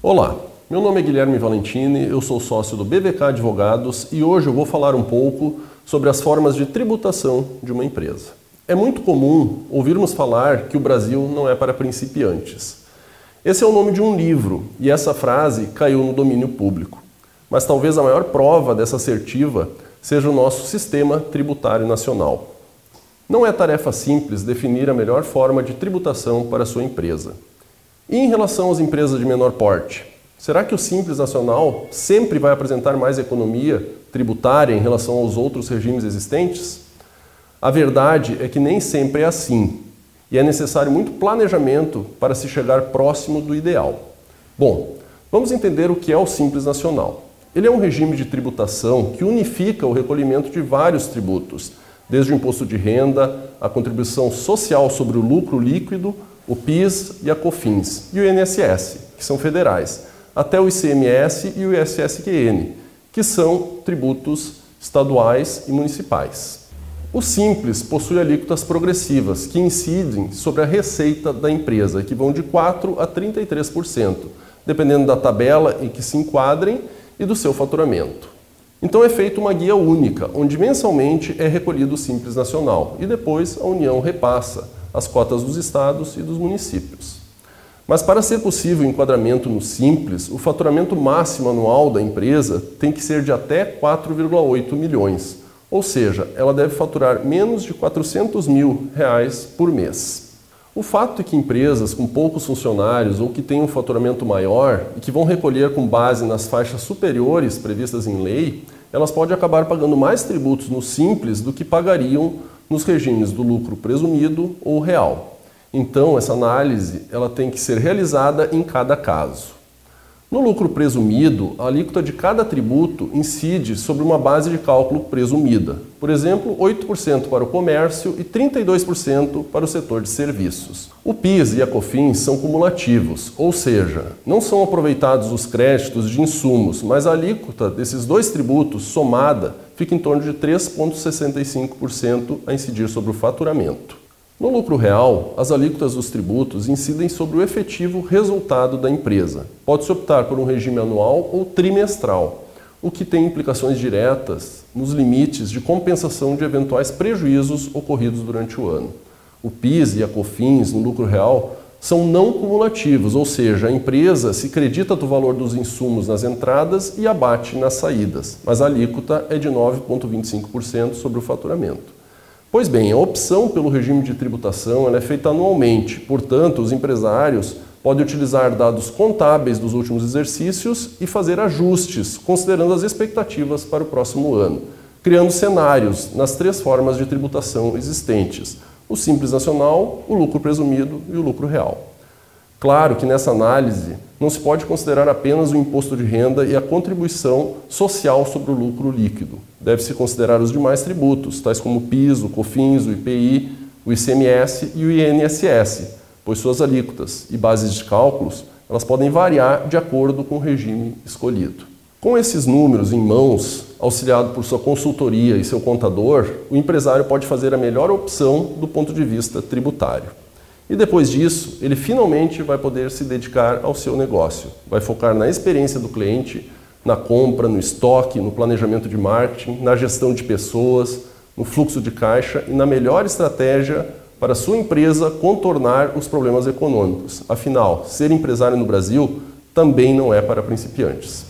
Olá, meu nome é Guilherme Valentini, eu sou sócio do BVK Advogados e hoje eu vou falar um pouco sobre as formas de tributação de uma empresa. É muito comum ouvirmos falar que o Brasil não é para principiantes. Esse é o nome de um livro e essa frase caiu no domínio público. Mas talvez a maior prova dessa assertiva seja o nosso sistema tributário nacional. Não é tarefa simples definir a melhor forma de tributação para a sua empresa. E em relação às empresas de menor porte, será que o Simples Nacional sempre vai apresentar mais economia tributária em relação aos outros regimes existentes? A verdade é que nem sempre é assim, e é necessário muito planejamento para se chegar próximo do ideal. Bom, vamos entender o que é o Simples Nacional. Ele é um regime de tributação que unifica o recolhimento de vários tributos, desde o imposto de renda, a contribuição social sobre o lucro líquido, o PIS e a COFINS, e o INSS, que são federais, até o ICMS e o ISSQN, que são tributos estaduais e municipais. O Simples possui alíquotas progressivas que incidem sobre a receita da empresa, que vão de 4% a 33%, dependendo da tabela em que se enquadrem e do seu faturamento. Então é feita uma guia única, onde mensalmente é recolhido o Simples Nacional e depois a União repassa as cotas dos estados e dos municípios. Mas para ser possível o enquadramento no Simples, o faturamento máximo anual da empresa tem que ser de até 4,8 milhões, ou seja, ela deve faturar menos de 400 mil reais por mês. O fato é que empresas com poucos funcionários ou que têm um faturamento maior e que vão recolher com base nas faixas superiores previstas em lei, elas podem acabar pagando mais tributos no Simples do que pagariam nos regimes do lucro presumido ou real. Então, essa análise ela tem que ser realizada em cada caso. No lucro presumido, a alíquota de cada tributo incide sobre uma base de cálculo presumida. Por exemplo, 8% para o comércio e 32% para o setor de serviços. O PIS e a COFINS são cumulativos, ou seja, não são aproveitados os créditos de insumos, mas a alíquota desses dois tributos somada fica em torno de 3,65% a incidir sobre o faturamento. No lucro real, as alíquotas dos tributos incidem sobre o efetivo resultado da empresa. Pode-se optar por um regime anual ou trimestral, o que tem implicações diretas nos limites de compensação de eventuais prejuízos ocorridos durante o ano. O PIS e a COFINS no lucro real são não cumulativos, ou seja, a empresa se acredita do valor dos insumos nas entradas e abate nas saídas, mas a alíquota é de 9,25% sobre o faturamento. Pois bem, a opção pelo regime de tributação é feita anualmente, portanto, os empresários podem utilizar dados contábeis dos últimos exercícios e fazer ajustes, considerando as expectativas para o próximo ano, criando cenários nas três formas de tributação existentes: o simples nacional, o lucro presumido e o lucro real. Claro que nessa análise não se pode considerar apenas o imposto de renda e a contribuição social sobre o lucro líquido. Deve-se considerar os demais tributos, tais como o PIS, o COFINS, o IPI, o ICMS e o INSS, pois suas alíquotas e bases de cálculos elas podem variar de acordo com o regime escolhido. Com esses números em mãos, auxiliado por sua consultoria e seu contador, o empresário pode fazer a melhor opção do ponto de vista tributário. E depois disso, ele finalmente vai poder se dedicar ao seu negócio. Vai focar na experiência do cliente, na compra, no estoque, no planejamento de marketing, na gestão de pessoas, no fluxo de caixa e na melhor estratégia para sua empresa contornar os problemas econômicos. Afinal, ser empresário no Brasil também não é para principiantes.